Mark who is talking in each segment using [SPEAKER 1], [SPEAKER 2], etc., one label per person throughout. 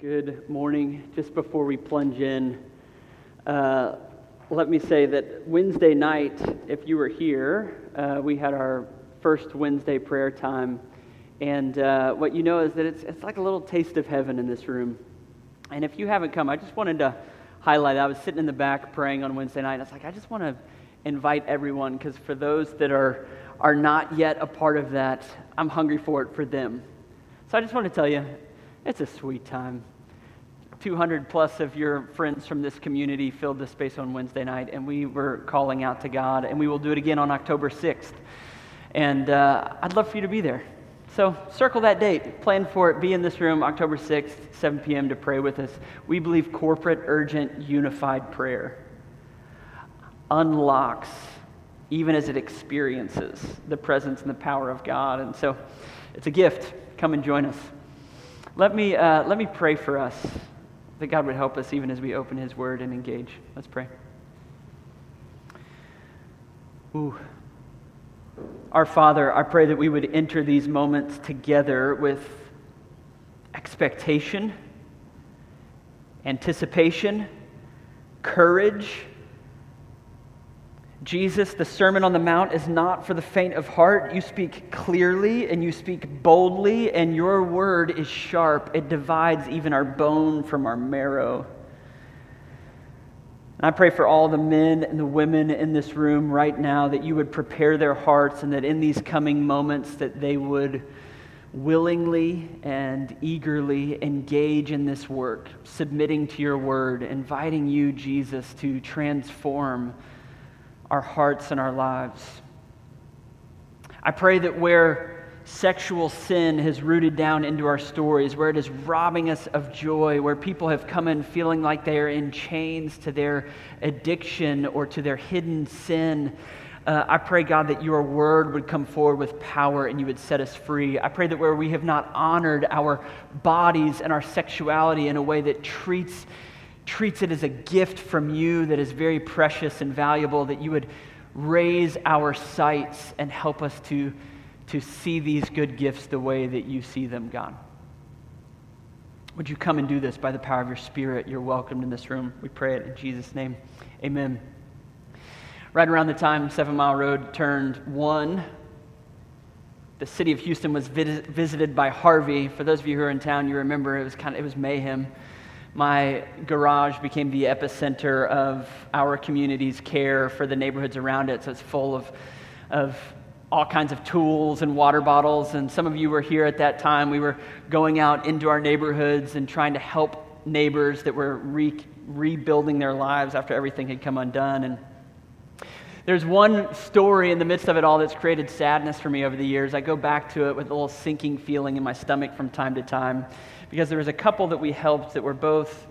[SPEAKER 1] Good morning. Just before we plunge in, uh, let me say that Wednesday night, if you were here, uh, we had our first Wednesday prayer time. And uh, what you know is that it's, it's like a little taste of heaven in this room. And if you haven't come, I just wanted to highlight I was sitting in the back praying on Wednesday night. And I was like, I just want to invite everyone because for those that are, are not yet a part of that, I'm hungry for it for them. So I just want to tell you, it's a sweet time. 200 plus of your friends from this community filled the space on Wednesday night, and we were calling out to God, and we will do it again on October 6th. And uh, I'd love for you to be there. So circle that date, plan for it, be in this room October 6th, 7 p.m. to pray with us. We believe corporate, urgent, unified prayer unlocks, even as it experiences, the presence and the power of God. And so it's a gift. Come and join us. Let me, uh, let me pray for us that God would help us even as we open His Word and engage. Let's pray. Ooh. Our Father, I pray that we would enter these moments together with expectation, anticipation, courage Jesus, the Sermon on the Mount is not for the faint of heart. You speak clearly and you speak boldly, and your word is sharp. It divides even our bone from our marrow. And I pray for all the men and the women in this room right now that you would prepare their hearts and that in these coming moments that they would willingly and eagerly engage in this work, submitting to your word, inviting you, Jesus, to transform our hearts and our lives. I pray that where sexual sin has rooted down into our stories, where it is robbing us of joy, where people have come in feeling like they are in chains to their addiction or to their hidden sin. Uh, I pray, God, that your word would come forward with power and you would set us free. I pray that where we have not honored our bodies and our sexuality in a way that treats treats it as a gift from you that is very precious and valuable, that you would raise our sights and help us to, to see these good gifts the way that you see them, God. Would you come and do this by the power of your Spirit? You're welcomed in this room. We pray it in Jesus' name. Amen. Right around the time Seven Mile Road turned one, the city of Houston was visited by Harvey. For those of you who are in town, you remember it was kind of it was mayhem my garage became the epicenter of our community's care for the neighborhoods around it. So it's full of, of all kinds of tools and water bottles. And some of you were here at that time. We were going out into our neighborhoods and trying to help neighbors that were re- rebuilding their lives after everything had come undone. And there's one story in the midst of it all that's created sadness for me over the years. I go back to it with a little sinking feeling in my stomach from time to time because there was a couple that we helped that were both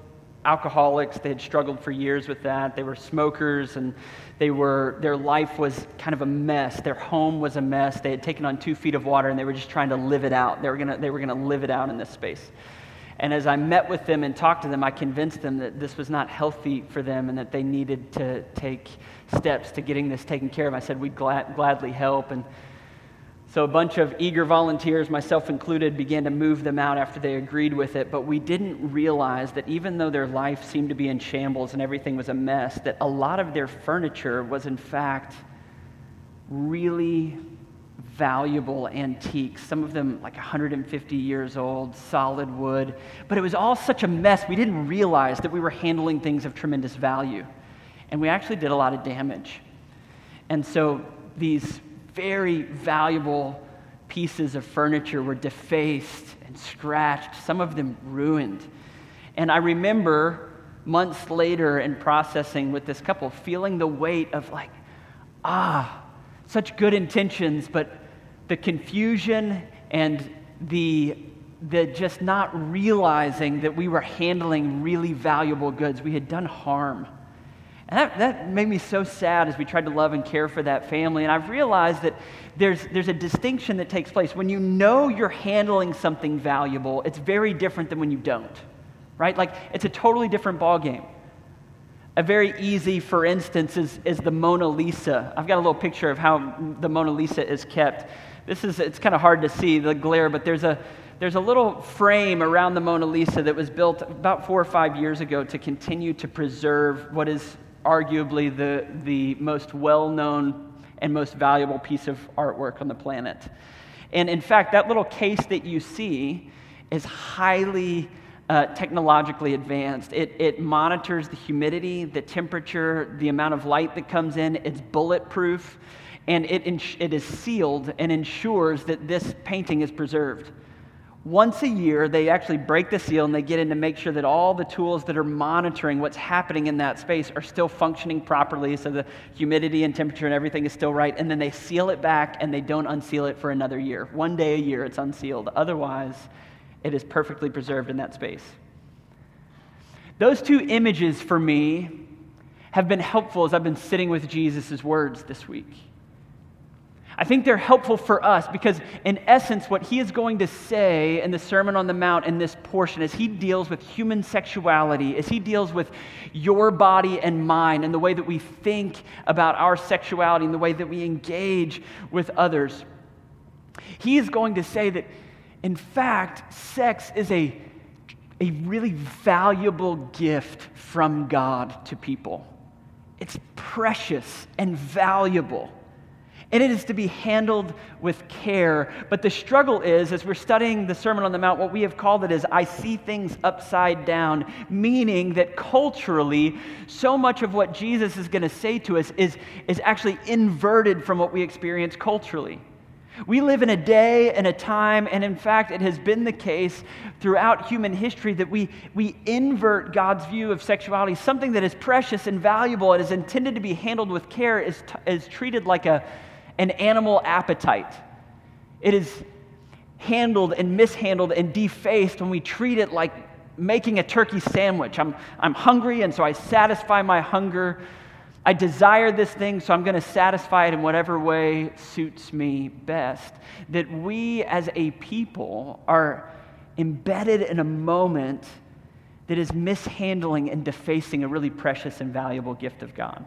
[SPEAKER 1] alcoholics. They had struggled for years with that. They were smokers and they were, their life was kind of a mess. Their home was a mess. They had taken on two feet of water and they were just trying to live it out. They were going to they were to live it out in this space. And as I met with them and talked to them, I convinced them that this was not healthy for them and that they needed to take steps to getting this taken care of. I said we'd glad, gladly help. And so a bunch of eager volunteers, myself included, began to move them out after they agreed with it. But we didn't realize that even though their life seemed to be in shambles and everything was a mess, that a lot of their furniture was, in fact, really valuable antiques, some of them like 150 years old, solid wood. But it was all such a mess, we didn't realize that we were handling things of tremendous value. And we actually did a lot of damage. And so these very valuable pieces of furniture were defaced and scratched, some of them ruined. And I remember months later in processing with this couple, feeling the weight of like, ah, such good intentions, but the confusion and the, the just not realizing that we were handling really valuable goods. We had done harm. And that, that made me so sad as we tried to love and care for that family. And I've realized that there's, there's a distinction that takes place. When you know you're handling something valuable, it's very different than when you don't, right? Like, it's a totally different ballgame. A very easy, for instance, is, is the Mona Lisa. I've got a little picture of how the Mona Lisa is kept. This is, it's kind of hard to see the glare, but there's a, there's a little frame around the Mona Lisa that was built about four or five years ago to continue to preserve what is arguably the, the most well known and most valuable piece of artwork on the planet. And in fact, that little case that you see is highly uh, technologically advanced. It, it monitors the humidity, the temperature, the amount of light that comes in. It's bulletproof, and it, ins- it is sealed and ensures that this painting is preserved. Once a year, they actually break the seal and they get in to make sure that all the tools that are monitoring what's happening in that space are still functioning properly so the humidity and temperature and everything is still right. And then they seal it back and they don't unseal it for another year. One day a year, it's unsealed. Otherwise, it is perfectly preserved in that space. Those two images for me have been helpful as I've been sitting with Jesus' words this week. I think they're helpful for us because, in essence, what he is going to say in the Sermon on the Mount in this portion, as he deals with human sexuality, as he deals with your body and mine, and the way that we think about our sexuality and the way that we engage with others, he is going to say that in fact, sex is a, a really valuable gift from God to people. It's precious and valuable. And it is to be handled with care. But the struggle is, as we're studying the Sermon on the Mount, what we have called it is I see things upside down, meaning that culturally, so much of what Jesus is going to say to us is, is actually inverted from what we experience culturally. We live in a day and a time, and in fact, it has been the case throughout human history that we, we invert God's view of sexuality. Something that is precious and valuable and is intended to be handled with care is, t- is treated like a, an animal appetite. It is handled and mishandled and defaced when we treat it like making a turkey sandwich. I'm, I'm hungry, and so I satisfy my hunger I desire this thing, so I'm going to satisfy it in whatever way suits me best. That we as a people are embedded in a moment that is mishandling and defacing a really precious and valuable gift of God.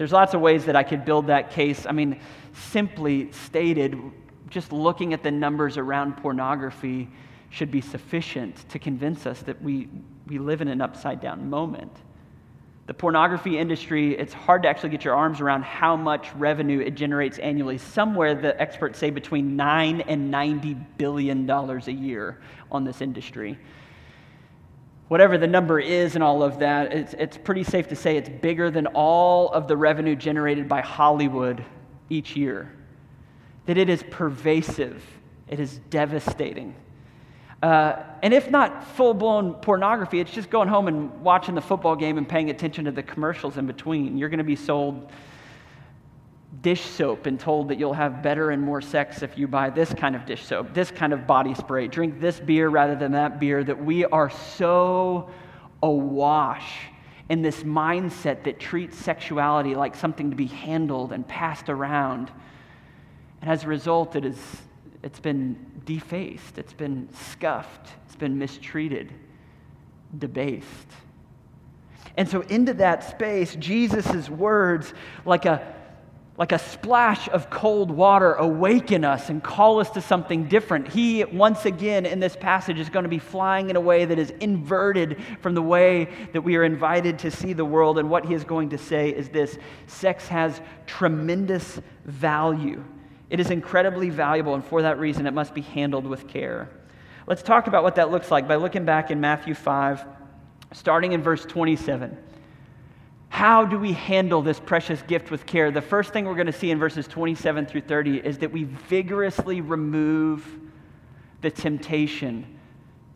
[SPEAKER 1] There's lots of ways that I could build that case. I mean, simply stated, just looking at the numbers around pornography should be sufficient to convince us that we, we live in an upside down moment. The pornography industry, it's hard to actually get your arms around how much revenue it generates annually. Somewhere the experts say between 9 and 90 billion dollars a year on this industry. Whatever the number is and all of that, it's, it's pretty safe to say it's bigger than all of the revenue generated by Hollywood each year. That it is pervasive, it is devastating. Uh, and if not full blown pornography, it's just going home and watching the football game and paying attention to the commercials in between. You're going to be sold dish soap and told that you'll have better and more sex if you buy this kind of dish soap, this kind of body spray, drink this beer rather than that beer, that we are so awash in this mindset that treats sexuality like something to be handled and passed around. And as a result, it is it's been defaced, it's been scuffed, it's been mistreated, debased. And so, into that space, Jesus' words, like a, like a splash of cold water, awaken us and call us to something different. He, once again, in this passage, is going to be flying in a way that is inverted from the way that we are invited to see the world. And what he is going to say is this sex has tremendous value. It is incredibly valuable, and for that reason, it must be handled with care. Let's talk about what that looks like by looking back in Matthew 5, starting in verse 27. How do we handle this precious gift with care? The first thing we're going to see in verses 27 through 30 is that we vigorously remove the temptation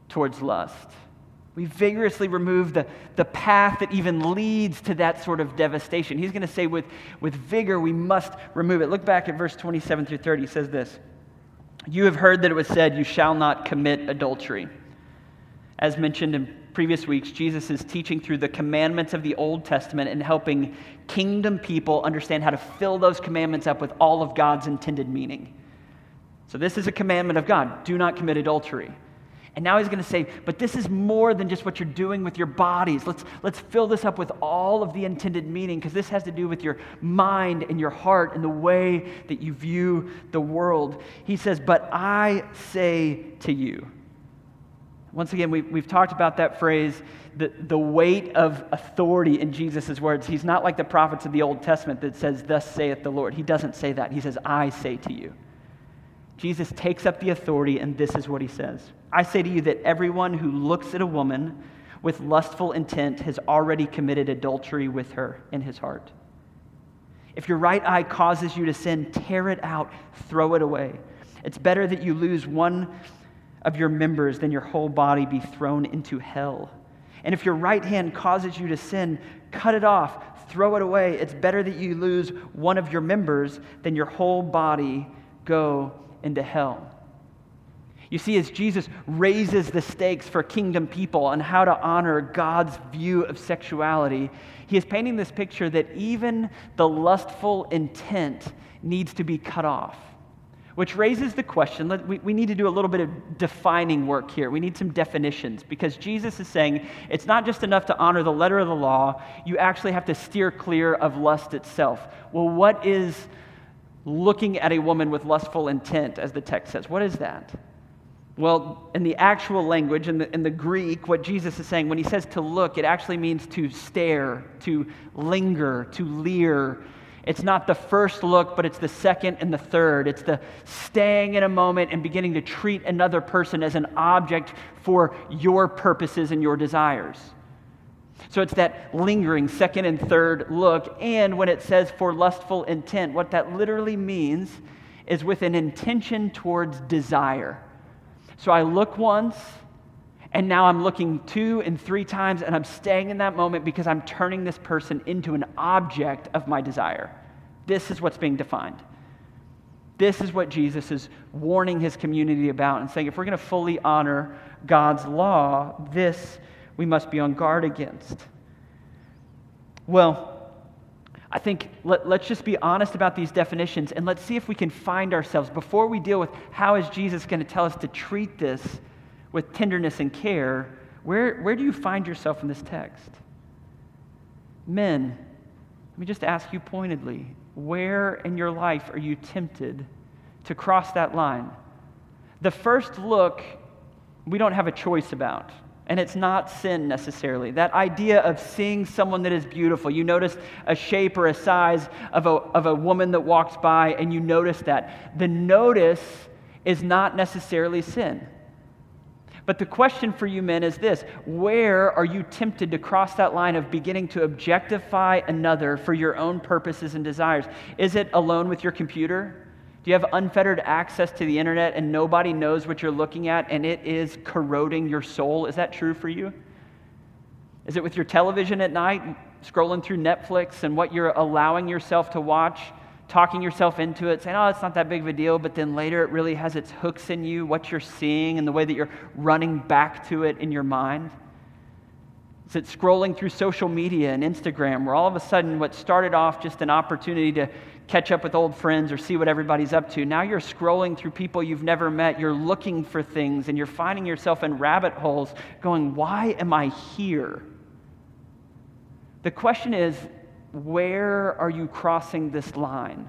[SPEAKER 1] towards lust. We vigorously remove the, the path that even leads to that sort of devastation. He's going to say, with, with vigor, we must remove it. Look back at verse 27 through 30. He says this You have heard that it was said, You shall not commit adultery. As mentioned in previous weeks, Jesus is teaching through the commandments of the Old Testament and helping kingdom people understand how to fill those commandments up with all of God's intended meaning. So, this is a commandment of God do not commit adultery. And now he's going to say, but this is more than just what you're doing with your bodies. Let's, let's fill this up with all of the intended meaning because this has to do with your mind and your heart and the way that you view the world. He says, but I say to you. Once again, we, we've talked about that phrase, the, the weight of authority in Jesus' words. He's not like the prophets of the Old Testament that says, Thus saith the Lord. He doesn't say that. He says, I say to you. Jesus takes up the authority, and this is what he says I say to you that everyone who looks at a woman with lustful intent has already committed adultery with her in his heart. If your right eye causes you to sin, tear it out, throw it away. It's better that you lose one of your members then your whole body be thrown into hell. And if your right hand causes you to sin, cut it off, throw it away. It's better that you lose one of your members than your whole body go into hell. You see, as Jesus raises the stakes for kingdom people on how to honor God's view of sexuality, he is painting this picture that even the lustful intent needs to be cut off. Which raises the question we, we need to do a little bit of defining work here. We need some definitions because Jesus is saying it's not just enough to honor the letter of the law, you actually have to steer clear of lust itself. Well, what is looking at a woman with lustful intent, as the text says? What is that? Well, in the actual language, in the, in the Greek, what Jesus is saying, when he says to look, it actually means to stare, to linger, to leer. It's not the first look, but it's the second and the third. It's the staying in a moment and beginning to treat another person as an object for your purposes and your desires. So it's that lingering second and third look. And when it says for lustful intent, what that literally means is with an intention towards desire. So I look once, and now I'm looking two and three times, and I'm staying in that moment because I'm turning this person into an object of my desire. This is what's being defined. This is what Jesus is warning his community about and saying if we're going to fully honor God's law, this we must be on guard against. Well, I think let, us just be honest about these definitions and let's see if we can find ourselves before we deal with how is Jesus going to tell us to treat this with tenderness and care. Where, where do you find yourself in this text? Men, let me just ask you pointedly where in your life are you tempted to cross that line? The first look, we don't have a choice about. And it's not sin necessarily. That idea of seeing someone that is beautiful, you notice a shape or a size of a, of a woman that walks by, and you notice that. The notice is not necessarily sin. But the question for you men is this Where are you tempted to cross that line of beginning to objectify another for your own purposes and desires? Is it alone with your computer? Do you have unfettered access to the internet and nobody knows what you're looking at and it is corroding your soul? Is that true for you? Is it with your television at night, scrolling through Netflix and what you're allowing yourself to watch, talking yourself into it, saying, oh, it's not that big of a deal, but then later it really has its hooks in you, what you're seeing and the way that you're running back to it in your mind? Is it scrolling through social media and Instagram where all of a sudden what started off just an opportunity to catch up with old friends or see what everybody's up to. Now you're scrolling through people you've never met. You're looking for things and you're finding yourself in rabbit holes going, Why am I here? The question is, where are you crossing this line?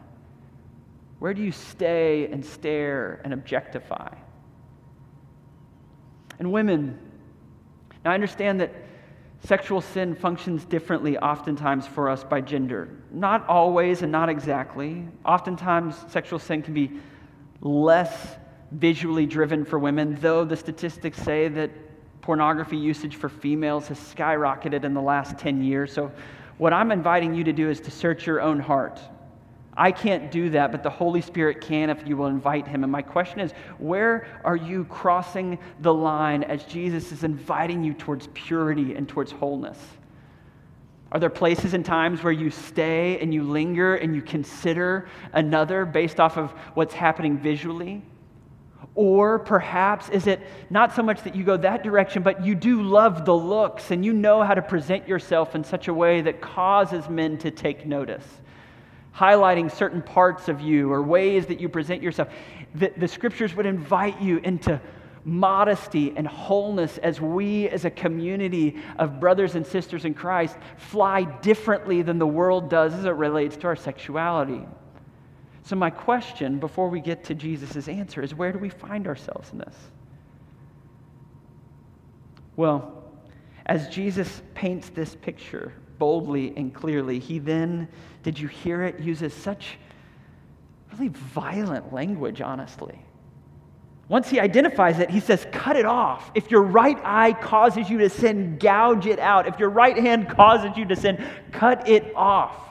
[SPEAKER 1] Where do you stay and stare and objectify? And women, now I understand that Sexual sin functions differently, oftentimes, for us by gender. Not always and not exactly. Oftentimes, sexual sin can be less visually driven for women, though the statistics say that pornography usage for females has skyrocketed in the last 10 years. So, what I'm inviting you to do is to search your own heart. I can't do that, but the Holy Spirit can if you will invite Him. And my question is where are you crossing the line as Jesus is inviting you towards purity and towards wholeness? Are there places and times where you stay and you linger and you consider another based off of what's happening visually? Or perhaps is it not so much that you go that direction, but you do love the looks and you know how to present yourself in such a way that causes men to take notice? highlighting certain parts of you or ways that you present yourself. The, the scriptures would invite you into modesty and wholeness as we, as a community of brothers and sisters in Christ, fly differently than the world does as it relates to our sexuality. So, my question before we get to Jesus' answer is where do we find ourselves in this? Well, as Jesus paints this picture boldly and clearly, he then, did you hear it, uses such really violent language, honestly. Once he identifies it, he says, Cut it off. If your right eye causes you to sin, gouge it out. If your right hand causes you to sin, cut it off.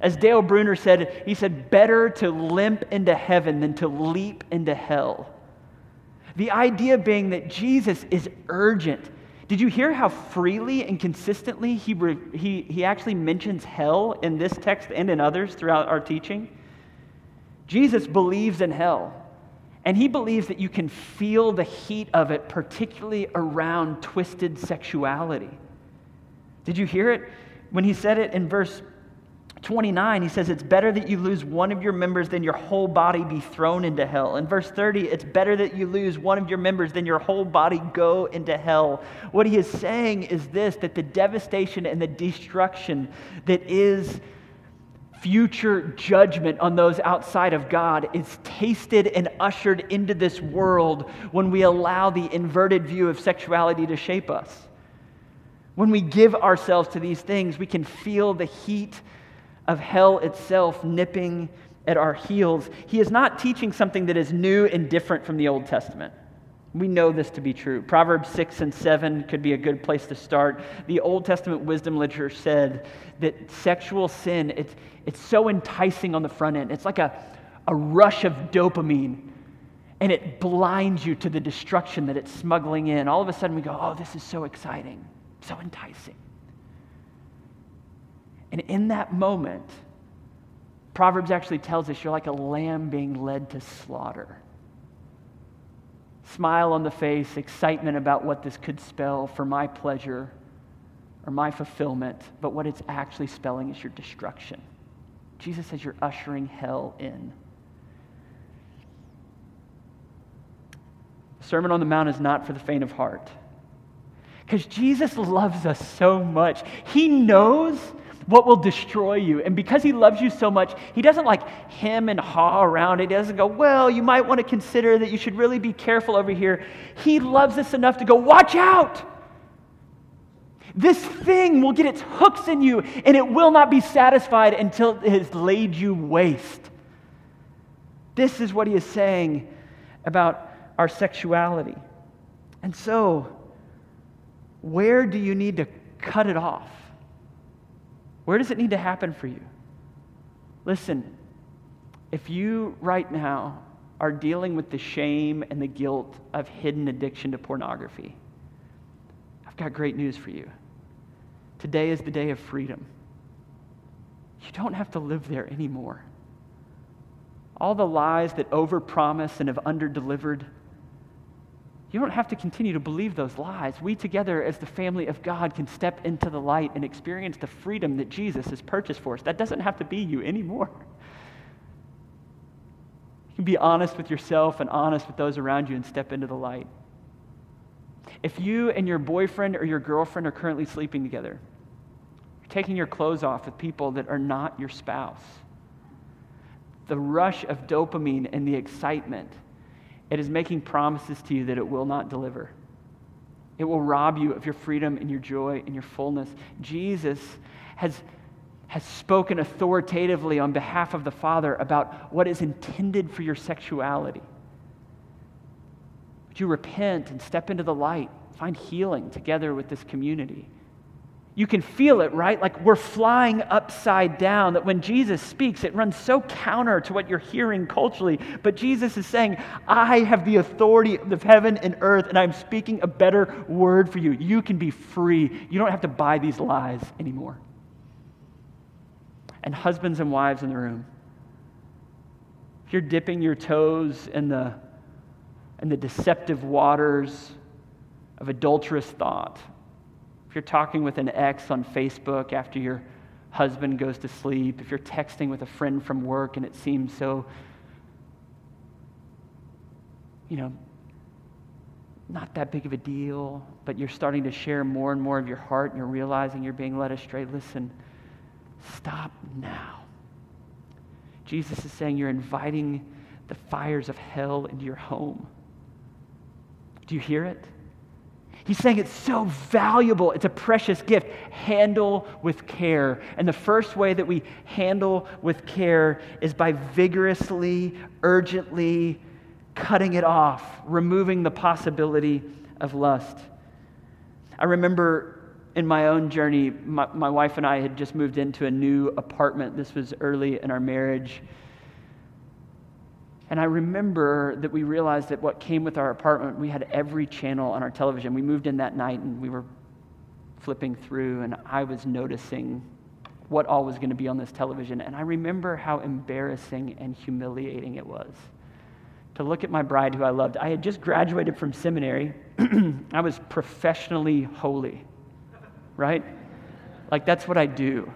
[SPEAKER 1] As Dale Bruner said, he said, Better to limp into heaven than to leap into hell. The idea being that Jesus is urgent. Did you hear how freely and consistently he, he, he actually mentions hell in this text and in others throughout our teaching? Jesus believes in hell. And he believes that you can feel the heat of it, particularly around twisted sexuality. Did you hear it? When he said it in verse 29, he says, It's better that you lose one of your members than your whole body be thrown into hell. In verse 30, it's better that you lose one of your members than your whole body go into hell. What he is saying is this that the devastation and the destruction that is future judgment on those outside of God is tasted and ushered into this world when we allow the inverted view of sexuality to shape us. When we give ourselves to these things, we can feel the heat of hell itself nipping at our heels. He is not teaching something that is new and different from the Old Testament. We know this to be true. Proverbs 6 and 7 could be a good place to start. The Old Testament wisdom literature said that sexual sin, it's, it's so enticing on the front end. It's like a, a rush of dopamine, and it blinds you to the destruction that it's smuggling in. All of a sudden, we go, oh, this is so exciting, so enticing. And in that moment, Proverbs actually tells us you're like a lamb being led to slaughter smile on the face, excitement about what this could spell for my pleasure or my fulfillment, but what it's actually spelling is your destruction. Jesus says you're ushering hell in. The Sermon on the Mount is not for the faint of heart. Because Jesus loves us so much. He knows what will destroy you. And because he loves you so much, he doesn't like hem and haw around it. He doesn't go, well, you might want to consider that you should really be careful over here. He loves us enough to go, watch out. This thing will get its hooks in you, and it will not be satisfied until it has laid you waste. This is what he is saying about our sexuality. And so, where do you need to cut it off? Where does it need to happen for you? Listen, if you right now are dealing with the shame and the guilt of hidden addiction to pornography, I've got great news for you. Today is the day of freedom. You don't have to live there anymore. All the lies that overpromise and have underdelivered you don't have to continue to believe those lies. We together, as the family of God, can step into the light and experience the freedom that Jesus has purchased for us. That doesn't have to be you anymore. You can be honest with yourself and honest with those around you and step into the light. If you and your boyfriend or your girlfriend are currently sleeping together, you're taking your clothes off with people that are not your spouse, the rush of dopamine and the excitement it is making promises to you that it will not deliver. It will rob you of your freedom and your joy and your fullness. Jesus has, has spoken authoritatively on behalf of the Father about what is intended for your sexuality. Would you repent and step into the light, find healing together with this community? You can feel it, right? Like we're flying upside down. That when Jesus speaks, it runs so counter to what you're hearing culturally. But Jesus is saying, I have the authority of heaven and earth, and I'm speaking a better word for you. You can be free. You don't have to buy these lies anymore. And husbands and wives in the room, if you're dipping your toes in the, in the deceptive waters of adulterous thought, you're talking with an ex on Facebook after your husband goes to sleep, if you're texting with a friend from work and it seems so, you know, not that big of a deal, but you're starting to share more and more of your heart and you're realizing you're being led astray, listen, stop now. Jesus is saying you're inviting the fires of hell into your home. Do you hear it? He's saying it's so valuable. It's a precious gift. Handle with care. And the first way that we handle with care is by vigorously, urgently cutting it off, removing the possibility of lust. I remember in my own journey, my, my wife and I had just moved into a new apartment. This was early in our marriage. And I remember that we realized that what came with our apartment, we had every channel on our television. We moved in that night and we were flipping through, and I was noticing what all was going to be on this television. And I remember how embarrassing and humiliating it was to look at my bride who I loved. I had just graduated from seminary, I was professionally holy, right? Like, that's what I do.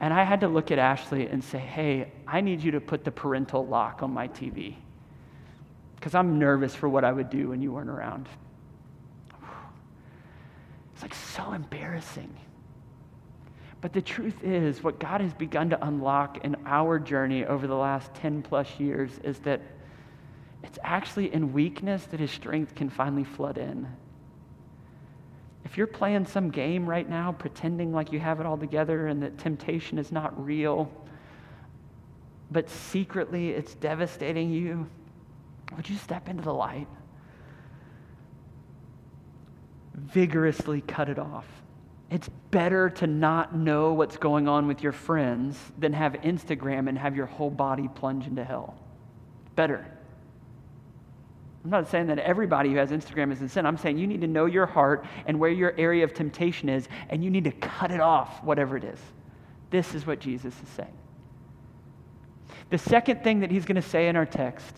[SPEAKER 1] And I had to look at Ashley and say, hey, I need you to put the parental lock on my TV because I'm nervous for what I would do when you weren't around. It's like so embarrassing. But the truth is, what God has begun to unlock in our journey over the last 10 plus years is that it's actually in weakness that His strength can finally flood in. If you're playing some game right now, pretending like you have it all together and that temptation is not real, but secretly it's devastating you, would you step into the light? Vigorously cut it off. It's better to not know what's going on with your friends than have Instagram and have your whole body plunge into hell. Better. I'm not saying that everybody who has Instagram is in sin. I'm saying you need to know your heart and where your area of temptation is, and you need to cut it off, whatever it is. This is what Jesus is saying. The second thing that he's going to say in our text,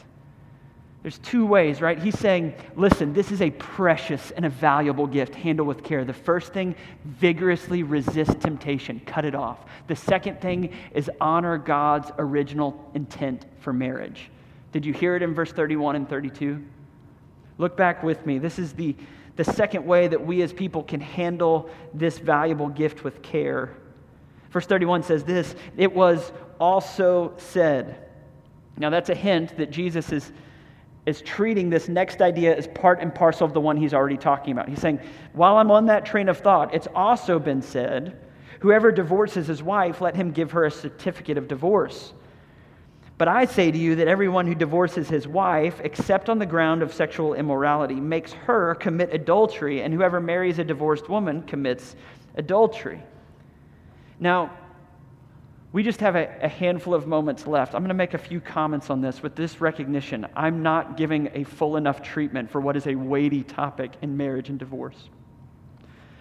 [SPEAKER 1] there's two ways, right? He's saying, listen, this is a precious and a valuable gift. Handle with care. The first thing, vigorously resist temptation, cut it off. The second thing is honor God's original intent for marriage. Did you hear it in verse 31 and 32? Look back with me. This is the, the second way that we as people can handle this valuable gift with care. Verse 31 says this It was also said. Now, that's a hint that Jesus is, is treating this next idea as part and parcel of the one he's already talking about. He's saying, While I'm on that train of thought, it's also been said, Whoever divorces his wife, let him give her a certificate of divorce. But I say to you that everyone who divorces his wife, except on the ground of sexual immorality, makes her commit adultery, and whoever marries a divorced woman commits adultery. Now, we just have a, a handful of moments left. I'm going to make a few comments on this with this recognition. I'm not giving a full enough treatment for what is a weighty topic in marriage and divorce.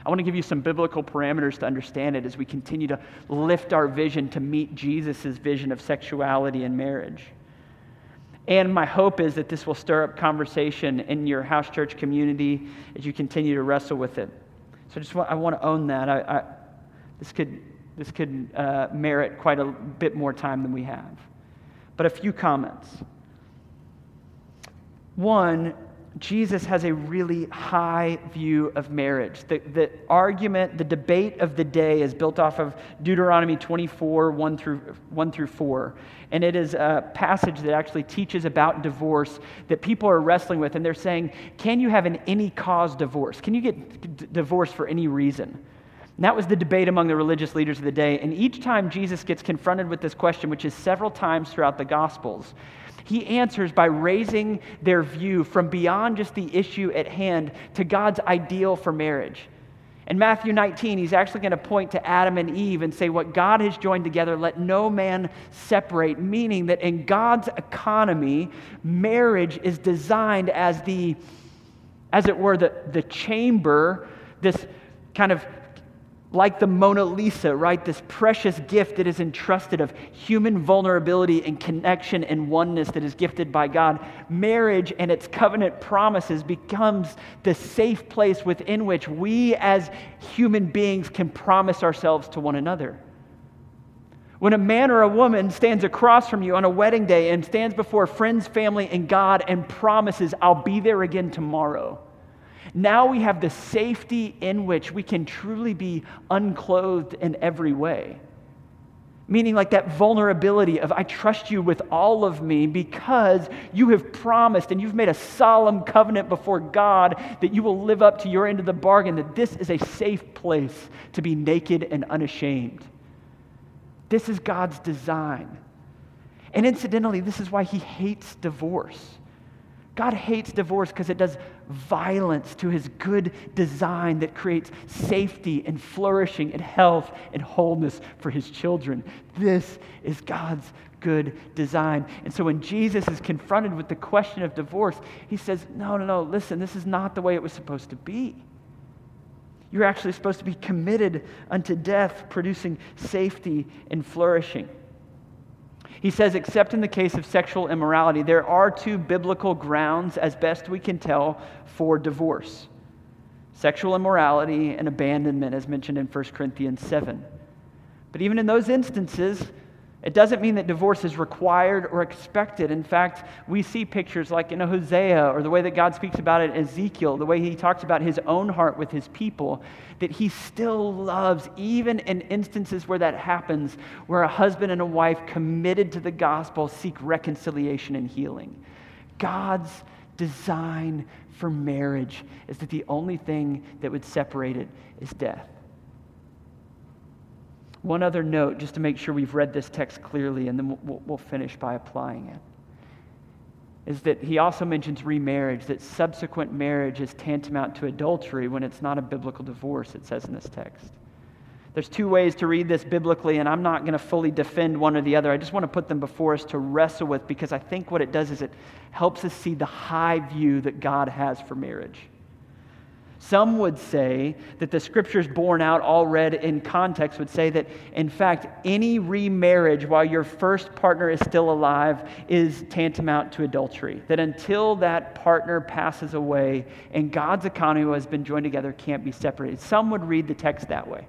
[SPEAKER 1] I want to give you some biblical parameters to understand it as we continue to lift our vision to meet Jesus' vision of sexuality and marriage. And my hope is that this will stir up conversation in your house church community as you continue to wrestle with it. So I just want, I want to own that. I, I, this could, this could uh, merit quite a bit more time than we have. But a few comments. One, Jesus has a really high view of marriage. The, the argument, the debate of the day is built off of Deuteronomy 24, 1 through, 1 through 4. And it is a passage that actually teaches about divorce that people are wrestling with. And they're saying, can you have an any cause divorce? Can you get d- divorced for any reason? And that was the debate among the religious leaders of the day. And each time Jesus gets confronted with this question, which is several times throughout the Gospels, he answers by raising their view from beyond just the issue at hand to God's ideal for marriage. In Matthew 19, he's actually going to point to Adam and Eve and say, What God has joined together, let no man separate, meaning that in God's economy, marriage is designed as the, as it were, the, the chamber, this kind of like the Mona Lisa, right? This precious gift that is entrusted of human vulnerability and connection and oneness that is gifted by God. Marriage and its covenant promises becomes the safe place within which we as human beings can promise ourselves to one another. When a man or a woman stands across from you on a wedding day and stands before friends, family, and God and promises, I'll be there again tomorrow. Now we have the safety in which we can truly be unclothed in every way. Meaning, like that vulnerability of, I trust you with all of me because you have promised and you've made a solemn covenant before God that you will live up to your end of the bargain, that this is a safe place to be naked and unashamed. This is God's design. And incidentally, this is why he hates divorce. God hates divorce because it does violence to his good design that creates safety and flourishing and health and wholeness for his children. This is God's good design. And so when Jesus is confronted with the question of divorce, he says, No, no, no, listen, this is not the way it was supposed to be. You're actually supposed to be committed unto death, producing safety and flourishing. He says, except in the case of sexual immorality, there are two biblical grounds, as best we can tell, for divorce sexual immorality and abandonment, as mentioned in 1 Corinthians 7. But even in those instances, it doesn't mean that divorce is required or expected. In fact, we see pictures like in Hosea or the way that God speaks about it in Ezekiel, the way he talks about his own heart with his people, that he still loves, even in instances where that happens, where a husband and a wife committed to the gospel seek reconciliation and healing. God's design for marriage is that the only thing that would separate it is death. One other note, just to make sure we've read this text clearly, and then we'll, we'll, finish by applying it, is that he also mentions remarriage, that subsequent marriage is tantamount to adultery when it's not a biblical divorce, it says in this text. There's two ways to read this biblically, and I'm not going to fully defend one or the other. I just want to put them before us to wrestle with because I think what it does is it helps us see the high view that God has for marriage. Some would say that the scriptures borne out, all read in context, would say that, in fact, any remarriage while your first partner is still alive is tantamount to adultery. That until that partner passes away and God's economy has been joined together can't be separated. Some would read the text that way.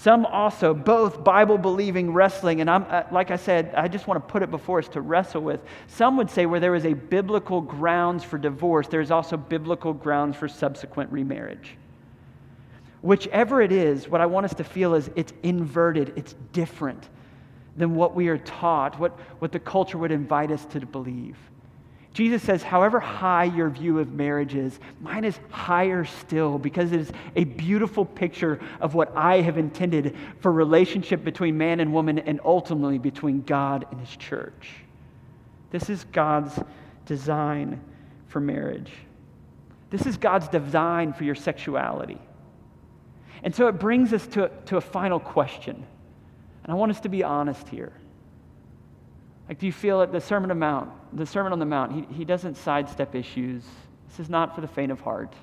[SPEAKER 1] Some also, both Bible believing wrestling, and I'm, uh, like I said, I just want to put it before us to wrestle with. Some would say where there is a biblical grounds for divorce, there is also biblical grounds for subsequent remarriage. Whichever it is, what I want us to feel is it's inverted, it's different than what we are taught, what, what the culture would invite us to believe. Jesus says, however high your view of marriage is, mine is higher still because it is a beautiful picture of what I have intended for relationship between man and woman and ultimately between God and his church. This is God's design for marriage. This is God's design for your sexuality. And so it brings us to, to a final question. And I want us to be honest here. Like, do you feel it? the Sermon on the Mount, the Sermon on the Mount, he, he doesn't sidestep issues. This is not for the faint of heart.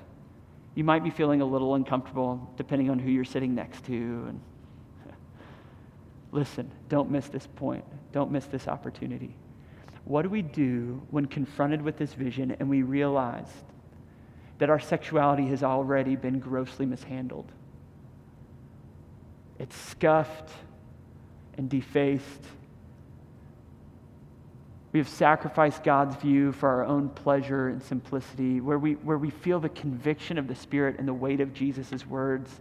[SPEAKER 1] You might be feeling a little uncomfortable depending on who you're sitting next to. And listen, don't miss this point. Don't miss this opportunity. What do we do when confronted with this vision and we realize that our sexuality has already been grossly mishandled? It's scuffed and defaced we have sacrificed God's view for our own pleasure and simplicity, where we, where we feel the conviction of the Spirit and the weight of Jesus' words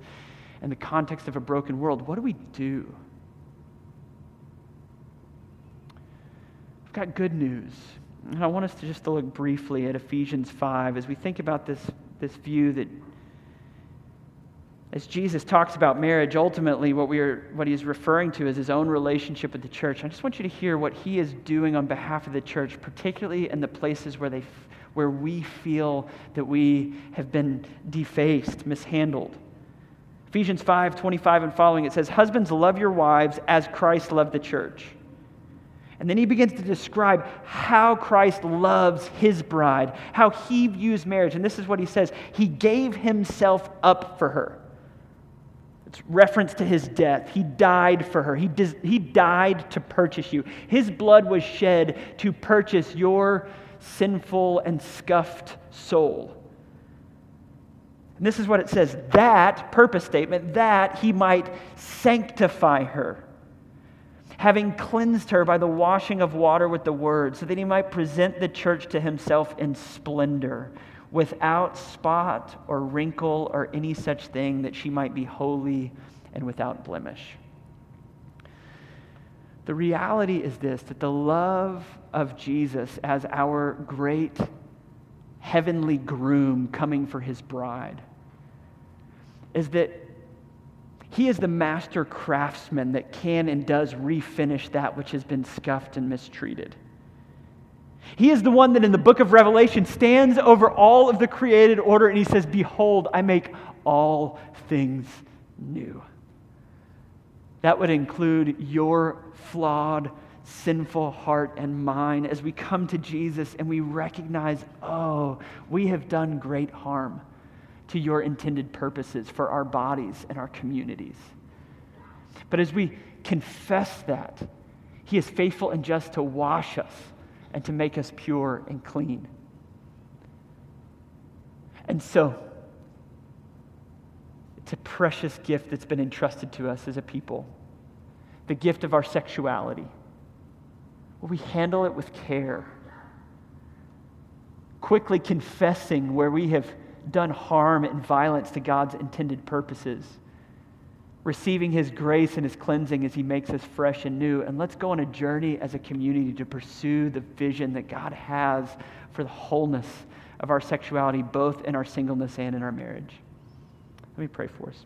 [SPEAKER 1] and the context of a broken world. What do we do? I've got good news. And I want us to just to look briefly at Ephesians 5 as we think about this, this view that as Jesus talks about marriage, ultimately what, we are, what he is referring to is his own relationship with the church. I just want you to hear what he is doing on behalf of the church, particularly in the places where, they, where we feel that we have been defaced, mishandled. Ephesians 5 25 and following, it says, Husbands, love your wives as Christ loved the church. And then he begins to describe how Christ loves his bride, how he views marriage. And this is what he says He gave himself up for her it's reference to his death. He died for her. He, dis- he died to purchase you. His blood was shed to purchase your sinful and scuffed soul. And this is what it says that purpose statement, that he might sanctify her. having cleansed her by the washing of water with the word, so that he might present the church to himself in splendor, without spot or wrinkle or any such thing, that she might be holy and without blemish. The reality is this that the love of Jesus as our great heavenly groom coming for his bride is that he is the master craftsman that can and does refinish that which has been scuffed and mistreated. He is the one that in the book of Revelation stands over all of the created order and he says, Behold, I make all things new. That would include your flawed, sinful heart and mine as we come to Jesus and we recognize, oh, we have done great harm to your intended purposes for our bodies and our communities. But as we confess that, He is faithful and just to wash us and to make us pure and clean. And so, it's a precious gift that's been entrusted to us as a people the gift of our sexuality. Will we handle it with care? Quickly confessing where we have done harm and violence to God's intended purposes. Receiving His grace and His cleansing as He makes us fresh and new. And let's go on a journey as a community to pursue the vision that God has for the wholeness of our sexuality, both in our singleness and in our marriage. Let me pray for us.